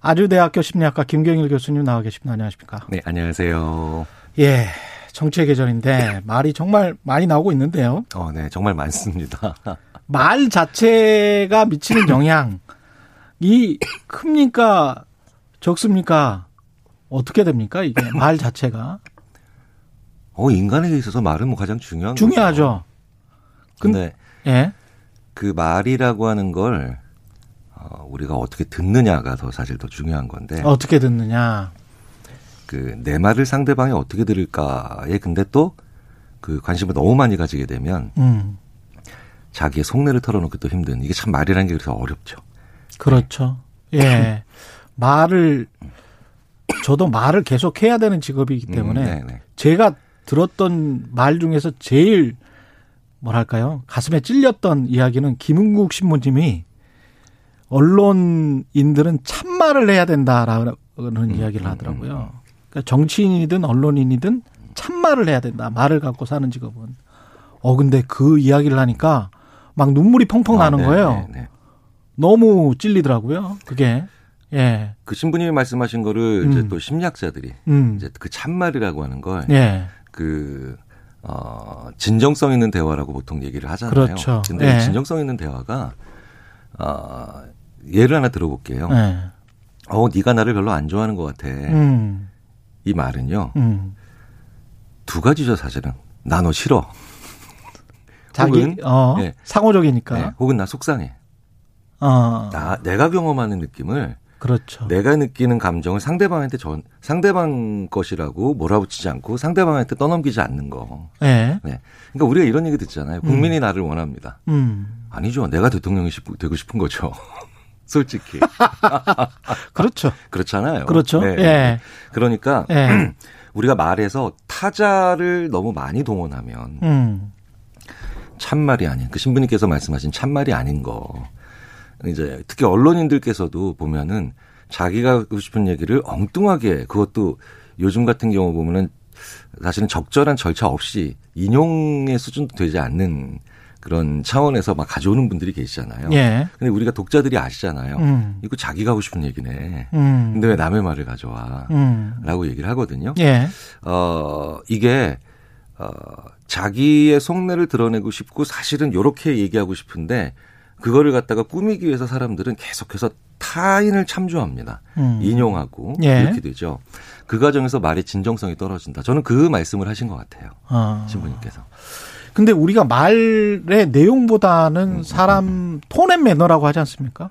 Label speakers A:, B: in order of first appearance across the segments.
A: 아주대학교 심리학과 김경일 교수님 나와 계십니다. 안녕하십니까?
B: 네, 안녕하세요.
A: 예, 정치의 계절인데 말이 정말 많이 나오고 있는데요.
B: 어, 네, 정말 많습니다.
A: 말 자체가 미치는 영향이 큽니까? 적습니까? 어떻게 됩니까? 이게 말 자체가
B: 어, 인간에게 있어서 말은 뭐 가장 중요한
A: 중요하죠.
B: 거죠. 근데
A: 예,
B: 그 말이라고 하는 걸 어, 우리가 어떻게 듣느냐가 더 사실 더 중요한 건데
A: 어떻게 듣느냐?
B: 그 내 말을 상대방이 어떻게 들을까에 근데 또 그 관심을 너무 많이 가지게 되면
A: 음,
B: 자기의 속내를 털어놓기 또 힘든 이게 참 말이라는 게 그래서 어렵죠.
A: 그렇죠. 예, 말을 저도 말을 계속 해야 되는 직업이기 때문에
B: 음, 네, 네.
A: 제가 들었던 말 중에서 제일 뭐랄까요 가슴에 찔렸던 이야기는 김은국 신부님이 언론인들은 참말을 해야 된다라는
B: 음,
A: 이야기를 하더라고요. 그러니까 정치인이든 언론인이든 참말을 해야 된다. 말을 갖고 사는 직업은. 어 근데 그 이야기를 하니까 막 눈물이 펑펑
B: 아,
A: 나는
B: 네,
A: 거예요.
B: 네, 네.
A: 너무 찔리더라고요. 그게 예,
B: 그 신부님이 말씀하신 거를
A: 음.
B: 이제 또 심리학자들이
A: 음,
B: 이제 그 참말이라고 하는 걸
A: 예,
B: 그, 어, 진정성 있는 대화라고 보통 얘기를 하잖아요.
A: 그렇죠.
B: 근데
A: 예.
B: 진정성 있는 대화가, 어, 예를 하나 들어볼게요.
A: 예,
B: 어, 네가 나를 별로 안 좋아하는 것 같아.
A: 음,
B: 이 말은요,
A: 음.
B: 두 가지죠, 사실은. 나 너 싫어.
A: 자기
B: 혹은,
A: 어
B: 예.
A: 상호적이니까.
B: 네, 혹은 나 속상해.
A: 어,
B: 나, 내가 경험하는 느낌을,
A: 그렇죠.
B: 내가 느끼는 감정을 상대방한테 전, 상대방 것이라고 몰아붙이지 않고 상대방한테 떠넘기지 않는 거.
A: 예,
B: 네. 그러니까 우리가 이런 얘기 듣잖아요. 국민이 나를 원합니다.
A: 음,
B: 아니죠. 내가 대통령이 싶- 되고 싶은 거죠. 솔직히.
A: 그렇죠.
B: 그렇잖아요.
A: 그렇죠.
B: 네.
A: 예,
B: 그러니까
A: 예,
B: 우리가 말해서 타자를 너무 많이 동원하면
A: 음,
B: 참말이 아닌 그 신부님께서 말씀하신 참말이 아닌 거. 이제 특히 언론인들께서도 보면은 자기가 하고 싶은 얘기를 엉뚱하게 그것도 요즘 같은 경우 보면은 사실은 적절한 절차 없이 인용의 수준도 되지 않는 그런 차원에서 막 가져오는 분들이 계시잖아요.
A: 예,
B: 근데 우리가 독자들이 아시잖아요.
A: 음,
B: 이거 자기가 하고 싶은 얘기네.
A: 음,
B: 근데 왜 남의 말을 가져와?
A: 음,
B: 라고 얘기를 하거든요.
A: 예,
B: 어, 이게, 어, 자기의 속내를 드러내고 싶고 사실은 요렇게 얘기하고 싶은데 그거를 갖다가 꾸미기 위해서 사람들은 계속해서 타인을 참조합니다.
A: 음.
B: 인용하고
A: 예.
B: 이렇게 되죠. 그 과정에서 말의 진정성이 떨어진다. 저는 그 말씀을 하신 것 같아요.
A: 어.
B: 신부님께서.
A: 근데 우리가 말의
B: 음,
A: 내용보다는 사람 tone and manner라고 하지 않습니까?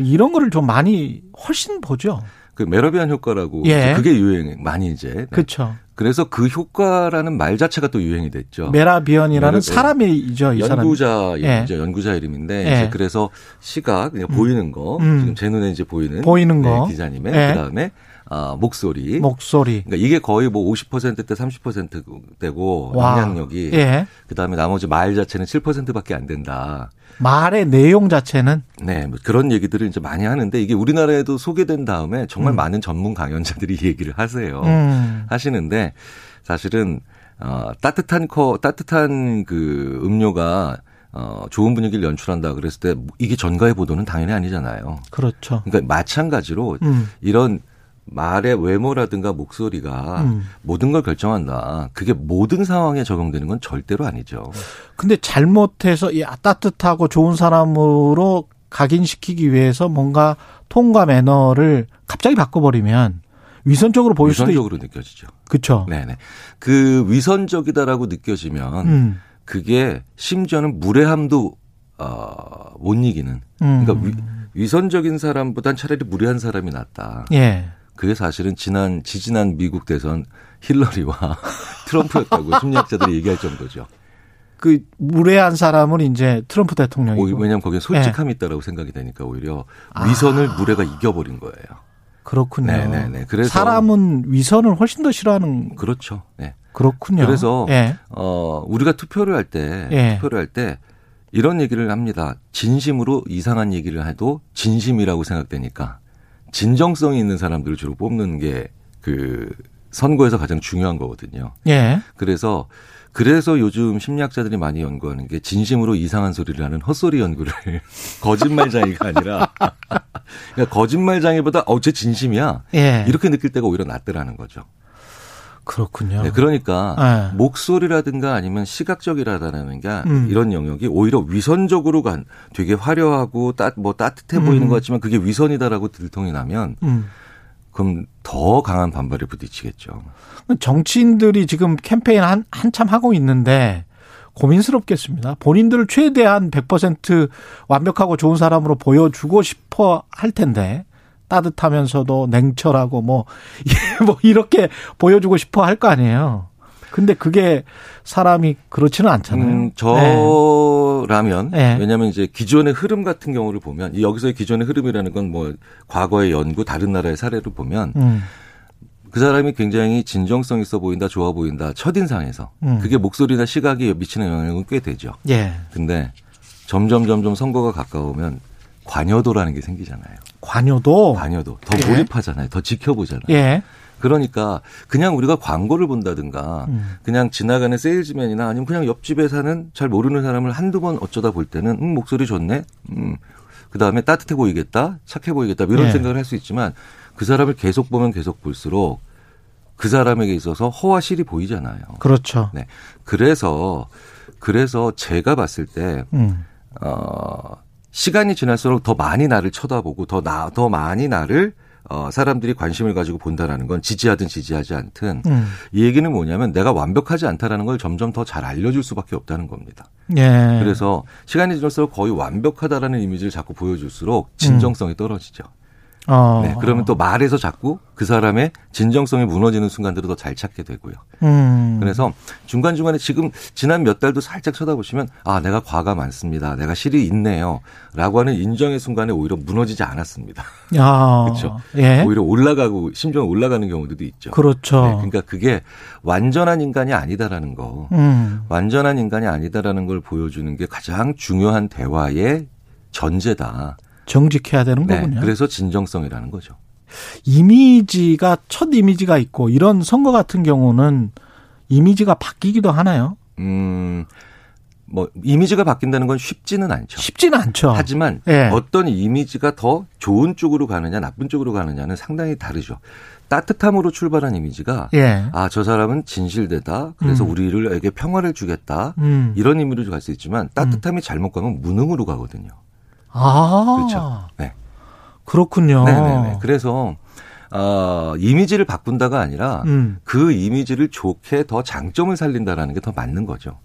A: 이런 거를 좀 많이 훨씬 보죠.
B: 그 메라비언 효과라고
A: 예.
B: 그게 유행 많이 이제 네.
A: 그렇죠.
B: 그래서 그 효과라는 말 자체가 또 유행이 됐죠.
A: 메라비언이라는
B: 메라-
A: 사람이죠.
B: 연구자
A: 예.
B: 이름이죠. 연구자 이름인데
A: 예.
B: 이제 그래서 시각 그냥 보이는 거
A: 음.
B: 지금 제 눈에 이제 보이는
A: 보이는
B: 네,
A: 거.
B: 기자님의
A: 예.
B: 그다음에 아, 목소리.
A: 목소리.
B: 그러니까 이게 거의 뭐 50%대 30%대고
A: 와.
B: 영향력이
A: 예.
B: 그다음에 나머지 말 자체는 7%밖에 안 된다.
A: 말의 내용 자체는
B: 네, 뭐 그런 얘기들을 이제 많이 하는데 이게 우리나라에도 소개된 다음에 정말 많은 전문 강연자들이 이 얘기를 하세요.
A: 음.
B: 하시는데 사실은 어 따뜻한 코 따뜻한 그 음료가 어 좋은 분위기를 연출한다 그랬을 때 이게 전가의 보도는 당연히 아니잖아요.
A: 그렇죠.
B: 그러니까 마찬가지로
A: 음.
B: 이런 말의 외모라든가 목소리가
A: 음.
B: 모든 걸 결정한다. 그게 모든 상황에 적용되는 건 절대로 아니죠.
A: 근데 잘못해서 이 따뜻하고 좋은 사람으로 각인시키기 위해서 뭔가 톤과 매너를 갑자기 바꿔버리면 위선적으로 보일 수도 있
B: 위선적으로 느껴지죠.
A: 그렇죠.
B: 네네. 그 위선적이다라고 느껴지면
A: 음.
B: 그게 심지어는 무례함도 어, 못 이기는.
A: 음.
B: 그러니까 위, 위선적인 사람보단 차라리 무례한 사람이 낫다.
A: 예.
B: 그게 사실은 지난 지지난 미국 대선 힐러리와 트럼프였다고 심리학자들이 얘기할 정도죠.
A: 그 무례한 사람은 이제 트럼프 대통령이고.
B: 오, 왜냐하면 거기에 솔직함이 있다라고 생각이 되니까 오히려 위선을 무례가 이겨버린 거예요.
A: 그렇군요.
B: 네네네. 그래서
A: 사람은 위선을 훨씬 더 싫어하는
B: 그렇죠. 네.
A: 그렇군요.
B: 그래서
A: 예.
B: 어 우리가 투표를 할때
A: 예.
B: 투표를 할 때 이런 얘기를 합니다. 진심으로 이상한 얘기를 해도 진심이라고 생각되니까 진정성이 있는 사람들을 주로 뽑는 게 그 선거에서 가장 중요한 거거든요.
A: 예.
B: 그래서 그래서 요즘 심리학자들이 많이 연구하는 게 진심으로 이상한 소리를 하는 헛소리 연구를 거짓말장애가 아니라 그러니까 거짓말장애보다 어제 진심이야
A: 예.
B: 이렇게 느낄 때가 오히려 낫더라는 거죠.
A: 그렇군요.
B: 네, 그러니까
A: 예.
B: 목소리라든가 아니면 시각적이라다는 게
A: 음.
B: 이런 영역이 오히려 위선적으로 간 되게 화려하고 따, 뭐 따뜻해 보이는
A: 음.
B: 것 같지만 그게 위선이다라고 들통이 나면
A: 음.
B: 그럼 더 강한 반발에 부딪히겠죠.
A: 정치인들이 지금 캠페인 한, 한참 하고 있는데 고민스럽겠습니다. 본인들을 최대한 100% 완벽하고 좋은 사람으로 보여주고 싶어 할 텐데 따뜻하면서도 냉철하고 뭐, 뭐 이렇게 보여주고 싶어 할 거 아니에요. 근데 그게 사람이 그렇지는 않잖아요.
B: 음,
A: 네.
B: 저라면
A: 네.
B: 왜냐하면 이제 기존의 흐름 같은 경우를 보면 이 여기서의 기존의 흐름이라는 건 뭐 과거의 연구 다른 나라의 사례를 보면
A: 음,
B: 그 사람이 굉장히 진정성 있어 보인다 좋아 보인다 첫인상에서
A: 음.
B: 그게 목소리나 시각에 미치는 영향은 꽤 되죠.
A: 예.
B: 근데 점점 점점 선거가 가까우면 관여도라는 게 생기잖아요.
A: 관여도.
B: 관여도 더
A: 예.
B: 몰입하잖아요. 더 지켜보잖아요.
A: 예.
B: 그러니까 그냥 우리가 광고를 본다든가
A: 음.
B: 그냥 지나가는 세일즈맨이나 아니면 그냥 옆집에 사는 잘 모르는 사람을 한두 번 어쩌다 볼 때는 음, 목소리 좋네. 음. 그다음에 따뜻해 보이겠다. 착해 보이겠다. 뭐 이런
A: 예.
B: 생각을 할 수 있지만 그 사람을 계속 보면 계속 볼수록 그 사람에게 있어서 허와 실이 보이잖아요.
A: 그렇죠.
B: 네. 그래서 그래서 제가 봤을 때
A: 음.
B: 어, 시간이 지날수록 더 많이 나를 쳐다보고 더 나, 더 많이 나를 어, 사람들이 관심을 가지고 본다라는 건 지지하든 지지하지 않든
A: 음.
B: 이 얘기는 뭐냐면 내가 완벽하지 않다라는 걸 점점 더 잘 알려줄 수밖에 없다는 겁니다.
A: 예.
B: 그래서 시간이 지날수록 거의 완벽하다라는 이미지를 자꾸 보여줄수록 진정성이 떨어지죠.
A: 어.
B: 네, 그러면 또 말에서 자꾸 그 사람의 진정성이 무너지는 순간들을 더 잘 찾게 되고요.
A: 음.
B: 그래서 중간중간에 지금 지난 몇 달도 살짝 쳐다보시면 아, 내가 과가 많습니다. 내가 실이 있네요. 라고 하는 인정의 순간에 오히려 무너지지 않았습니다.
A: 야.
B: 그렇죠.
A: 예.
B: 오히려 올라가고 심정이 올라가는 경우들도 있죠.
A: 그렇죠.
B: 네, 그러니까 그게 완전한 인간이 아니다라는 거.
A: 음.
B: 완전한 인간이 아니다라는 걸 보여주는 게 가장 중요한 대화의 전제다.
A: 정직해야 되는
B: 네,
A: 거군요.
B: 그래서 진정성이라는 거죠.
A: 이미지가 첫 이미지가 있고 이런 선거 같은 경우는 이미지가 바뀌기도 하나요?
B: 음, 뭐 이미지가 바뀐다는 건 쉽지는 않죠.
A: 쉽지는 않죠.
B: 하지만
A: 예.
B: 어떤 이미지가 더 좋은 쪽으로 가느냐 나쁜 쪽으로 가느냐는 상당히 다르죠. 따뜻함으로 출발한 이미지가
A: 예.
B: 아저 사람은 진실되다. 그래서
A: 음.
B: 우리를에게 평화를 주겠다.
A: 음.
B: 이런 의미로 갈 수 있지만 따뜻함이 잘못 가면 무능으로 가거든요.
A: 아.
B: 그렇죠. 네.
A: 그렇군요.
B: 네네네. 그래서 어, 이미지를 바꾼다가 아니라
A: 음.
B: 그 이미지를 좋게 더 장점을 살린다라는 게 더 맞는 거죠.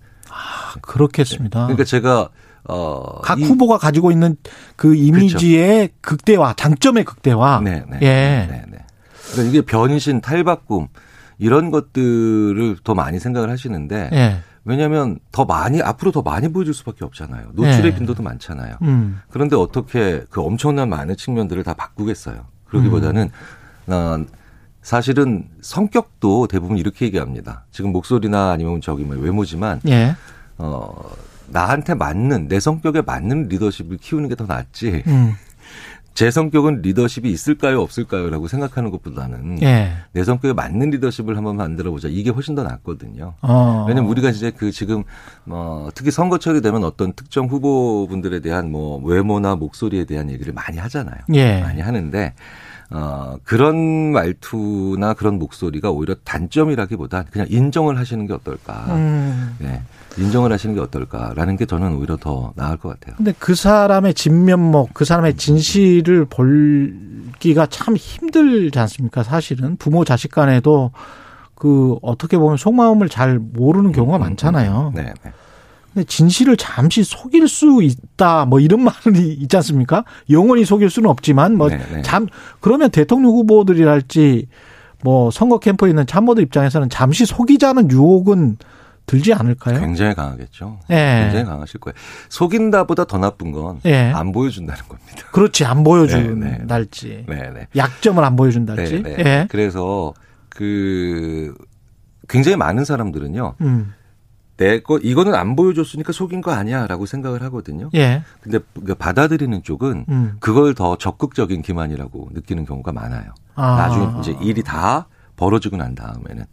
A: 그렇겠습니다.
B: 그러니까 제가 어,
A: 각
B: 이-
A: 후보가 가지고 있는 그 이미지의 극대화, 장점의 극대화.
B: 네, 네.
A: 예.
B: 네, 네. 그러니까 이게 변신, 탈바꿈 이런 것들을 더 많이 생각을 하시는데
A: 예.
B: 왜냐하면 더 많이 앞으로 더 많이 보여줄 수밖에 없잖아요. 노출의
A: 네.
B: 빈도도 많잖아요.
A: 음.
B: 그런데 어떻게 그 엄청난 많은 측면들을 다 바꾸겠어요? 그러기보다는
A: 음.
B: 어, 사실은 성격도 대부분 이렇게 얘기합니다. 지금 목소리나 아니면 저기 뭐 외모지만
A: 예.
B: 어 나한테 맞는 내 성격에 맞는 리더십을 키우는 게 더 낫지.
A: 음.
B: 제 성격은 리더십이 있을까요, 없을까요?라고 생각하는 것보다는
A: 예.
B: 내 성격에 맞는 리더십을 한번 만들어 보자. 이게 훨씬 더 낫거든요.
A: 어.
B: 왜냐면 우리가 이제 그 지금 뭐 특히 선거철이 되면 어떤 특정 후보분들에 대한 뭐 외모나 목소리에 대한 얘기를 많이 하잖아요.
A: 예.
B: 많이 하는데 어 그런 말투나 그런 목소리가 오히려 단점이라기보다 그냥 인정을 하시는 게 어떨까.
A: 음.
B: 네. 인정을 하시는 게 어떨까라는 게 저는 오히려 더 나을 것 같아요.
A: 근데 그 사람의 진면목, 그 사람의 진실을 볼기가 참 힘들지 않습니까? 사실은 부모 자식 간에도 그 어떻게 보면 속마음을 잘 모르는 경우가 많잖아요.
B: 네. 네.
A: 근데 진실을 잠시 속일 수 있다, 뭐 이런 말이 있지 않습니까? 영원히 속일 수는 없지만 뭐
B: 네, 네.
A: 잠 그러면 대통령 후보들이랄지 뭐 선거 캠프에 있는 참모들 입장에서는 잠시 속이자는 유혹은 들지 않을까요?
B: 굉장히 강하겠죠.
A: 예.
B: 굉장히 강하실 거예요. 속인다보다 더 나쁜 건안
A: 예.
B: 보여준다는 겁니다.
A: 그렇지 안
B: 네,
A: 보여준달지
B: 네, 네.
A: 약점을 안 보여준달지.
B: 네, 네.
A: 예.
B: 그래서 그 굉장히 많은 사람들은요.
A: 음.
B: 내거 이거는 안 보여줬으니까 속인 거 아니야라고 생각을 하거든요.
A: 예.
B: 근데 그 받아들이는 쪽은
A: 음.
B: 그걸 더 적극적인 기만이라고 느끼는 경우가 많아요.
A: 아.
B: 나중에 이제 일이 다 벌어지고 난 다음에는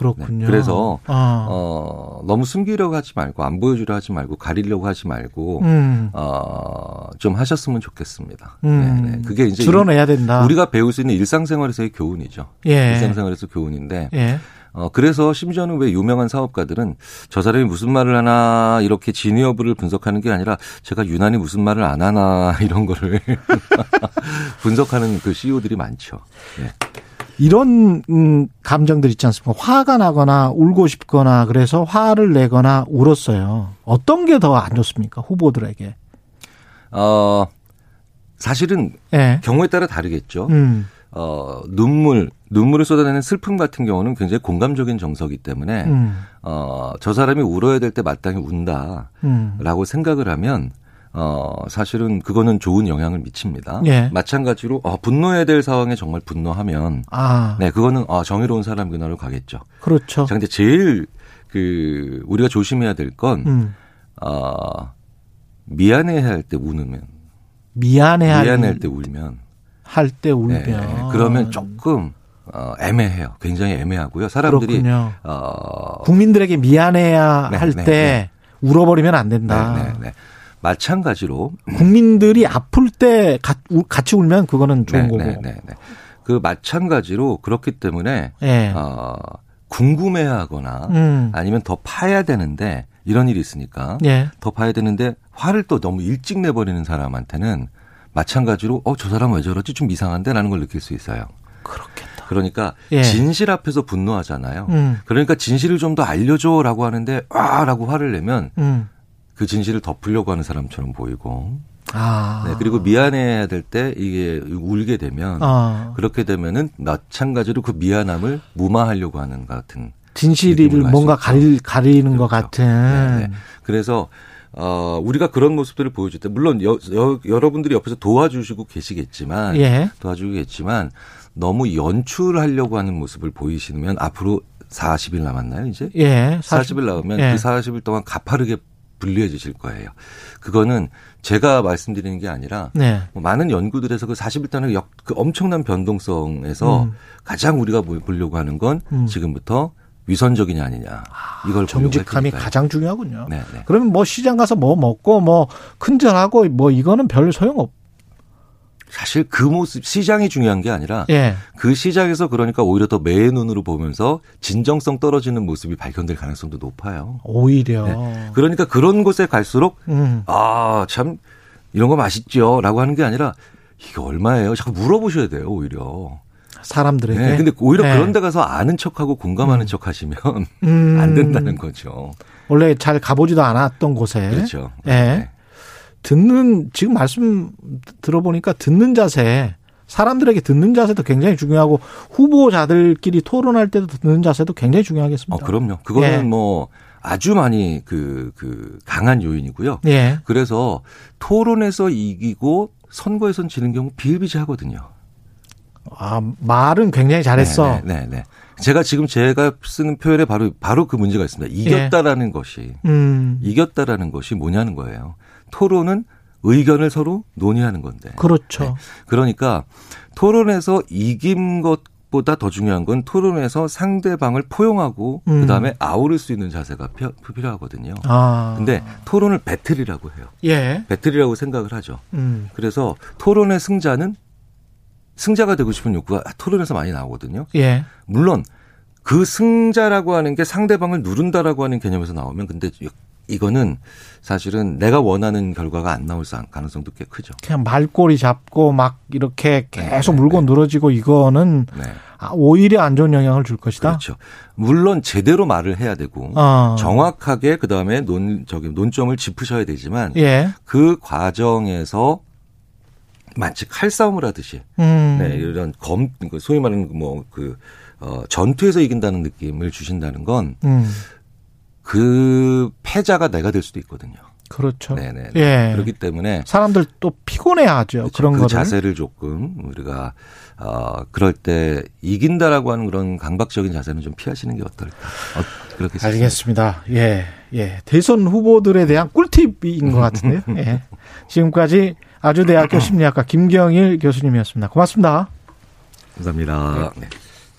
A: 그렇군요.
B: 네. 그래서
A: 아.
B: 어 너무 숨기려고 하지 말고 안 보여주려 하지 말고 가리려고 하지 말고
A: 음.
B: 어 좀 하셨으면 좋겠습니다.
A: 음.
B: 네, 네. 그게 이제
A: 드러내야 된다.
B: 우리가 배울 수 있는 일상생활에서의 교훈이죠.
A: 예.
B: 일상생활에서 교훈인데
A: 예.
B: 어, 그래서 심지어는 왜 유명한 사업가들은 저 사람이 무슨 말을 하나 이렇게 진위 여부를 분석하는 게 아니라 제가 유난히 무슨 말을 안 하나 이런 거를 분석하는 그 CEO들이 많죠. 예.
A: 이런 음, 감정들 있지 않습니까? 화가 나거나 울고 싶거나 그래서 화를 내거나 울었어요. 어떤 게 더 안 좋습니까? 후보들에게.
B: 어, 사실은
A: 예.
B: 경우에 따라 다르겠죠.
A: 음.
B: 어, 눈물, 눈물을 쏟아내는 슬픔 같은 경우는 굉장히 공감적인 정서기 때문에
A: 음.
B: 어, 저 사람이 울어야 될 때 마땅히 운다 라고
A: 음.
B: 생각을 하면 어, 사실은 그거는 좋은 영향을 미칩니다.
A: 예.
B: 마찬가지로 어, 분노해야 될 상황에 정말 분노하면
A: 아.
B: 네, 그거는 어, 정의로운 사람 그날로 가겠죠.
A: 그렇죠.
B: 자, 근데 제일 그 우리가 조심해야 될건
A: 음.
B: 어, 미안해야 할 때 우는
A: 미안해
B: 미안할 때 울면
A: 할 때 울면
B: 네, 그러면 조금 어, 애매해요. 굉장히 애매하고요. 사람들이
A: 그렇군요.
B: 어,
A: 국민들에게 미안해야
B: 네,
A: 할
B: 네,
A: 때
B: 네.
A: 울어버리면 안 된다.
B: 마찬가지로
A: 국민들이 아플 때 같이 울면 그거는 좋은
B: 네,
A: 거고.
B: 네, 네, 네. 그 마찬가지로 그렇기 때문에
A: 예.
B: 어, 궁금해하거나
A: 음.
B: 아니면 더 파야 되는데 이런 일이 있으니까
A: 예.
B: 더 파야 되는데 화를 또 너무 일찍 내버리는 사람한테는 마찬가지로 어 저 사람 왜 저러지 좀 이상한데라는 걸 느낄 수 있어요.
A: 그렇겠다.
B: 그러니까
A: 예.
B: 진실 앞에서 분노하잖아요.
A: 음.
B: 그러니까 진실을 좀 더 알려줘라고 하는데 아라고 화를 내면
A: 음.
B: 그 진실을 덮으려고 하는 사람처럼 보이고
A: 아.
B: 네, 그리고 미안해야 될 때 이게 울게 되면
A: 아.
B: 그렇게 되면은 마찬가지로 그 미안함을 무마하려고 하는 것 같은 알수
A: 뭔가. 가리, 가리는 것
B: 그렇죠.
A: 같은.
B: 네, 네. 그래서 어 우리가 그런 모습들을 보여줄 때 물론 여, 여, 여러분들이 옆에서 도와주시고 계시겠지만
A: 예.
B: 도와주겠지만 너무 연출하려고 하는 모습을 보이시면 앞으로 40일 남았나요 이제?
A: 예.
B: 40 일 남으면
A: 예.
B: 그 40일 동안 가파르게 불리해지실 거예요. 그거는 제가 말씀드리는 게 아니라
A: 네.
B: 뭐 많은 연구들에서 그 40일 동안의 역, 그 엄청난 변동성에서
A: 음.
B: 가장 우리가 보- 보려고 하는 건
A: 음.
B: 지금부터 위선적이냐 아니냐 이걸 보려고
A: 정직함이. 가장 중요하군요.
B: 네, 네.
A: 그러면 뭐 시장 가서 뭐 먹고 뭐 큰절하고 뭐 이거는 별 소용 없.
B: 사실 그 모습 시장이 중요한 게 아니라
A: 예.
B: 그 시장에서 그러니까 오히려 더 매의 눈으로 보면서 진정성 떨어지는 모습이 발견될 가능성도 높아요.
A: 오히려.
B: 네. 그러니까 그런 곳에 갈수록
A: 음.
B: 아, 참, 이런 거 맛있죠? 라고 하는 게 아니라, 이게 얼마예요? 자꾸 물어보셔야 돼요, 오히려.
A: 사람들에게.
B: 네, 근데 오히려
A: 네.
B: 그런 데 가서 아는 척하고 공감하는 척 하시면
A: 음.
B: 안 된다는 거죠.
A: 원래 잘 가보지도 않았던 곳에.
B: 그렇죠.
A: 예.
B: 네.
A: 듣는 지금 말씀 들어보니까 듣는 자세 사람들에게 듣는 자세도 굉장히 중요하고 후보자들끼리 토론할 때도 듣는 자세도 굉장히
B: 어,
A: 중요하겠습니다.
B: 그럼요. 그거는
A: 예.
B: 뭐 아주 많이 그, 그, 강한 요인이고요.
A: 예.
B: 그래서 토론에서 이기고 선거에선 지는 경우 비일비재하거든요.
A: 아, 말은 굉장히 잘했어.
B: 네, 네, 네. 제가 지금 제가 쓰는 표현에 바로, 바로 그 문제가 있습니다. 이겼다라는 것이.
A: 음.
B: 이겼다라는 것이 뭐냐는 거예요. 토론은 의견을 서로 논의하는 건데.
A: 그렇죠.
B: 네. 그러니까 토론에서 이긴 것보다 더 중요한 건 토론에서 상대방을 포용하고
A: 음.
B: 그다음에 아우를 수 있는 자세가 피- 필요하거든요.
A: 아.
B: 근데 토론을 배틀이라고 해요.
A: 예.
B: 배틀이라고 생각을 하죠.
A: 음.
B: 그래서 토론의 승자는 승자가 되고 싶은 욕구가 토론에서 많이 나오거든요.
A: 예.
B: 물론 그 승자라고 하는 게 상대방을 누른다라고 하는 개념에서 나오면 근데 이거는 사실은 내가 원하는 결과가 안 나올 가능성도 꽤 크죠.
A: 그냥 말꼬리 잡고 막 이렇게 계속
B: 네,
A: 물고
B: 네.
A: 늘어지고 이거는
B: 네.
A: 아, 오히려 안 좋은 영향을 줄 것이다.
B: 그렇죠. 물론 제대로 말을 해야 되고
A: 어.
B: 정확하게 그 다음에 논 저기 논점을 짚으셔야 되지만
A: 예.
B: 그 과정에서 마치 칼싸움을 하듯이
A: 음.
B: 네, 이런 검 소위 말하는 뭐그 어, 전투에서 이긴다는 느낌을 주신다는 건
A: 음.
B: 그 패자가 내가 될 수도 있거든요.
A: 그렇죠.
B: 네네.
A: 예.
B: 그렇기 때문에
A: 사람들 또 피곤해하죠.
B: 그렇죠.
A: 그런
B: 그
A: 거를.
B: 자세를 조금 우리가 어 그럴 때 이긴다라고 하는 그런 강박적인 자세는 좀 피하시는 게 어떨까? 어, 그렇게 싶습니다.
A: 알겠습니다. 예, 예. 대선 후보들에 대한 꿀팁인 것 같은데요. 예. 지금까지 아주대학교 심리학과 김경일 교수님이었습니다. 고맙습니다.
B: 감사합니다. 네.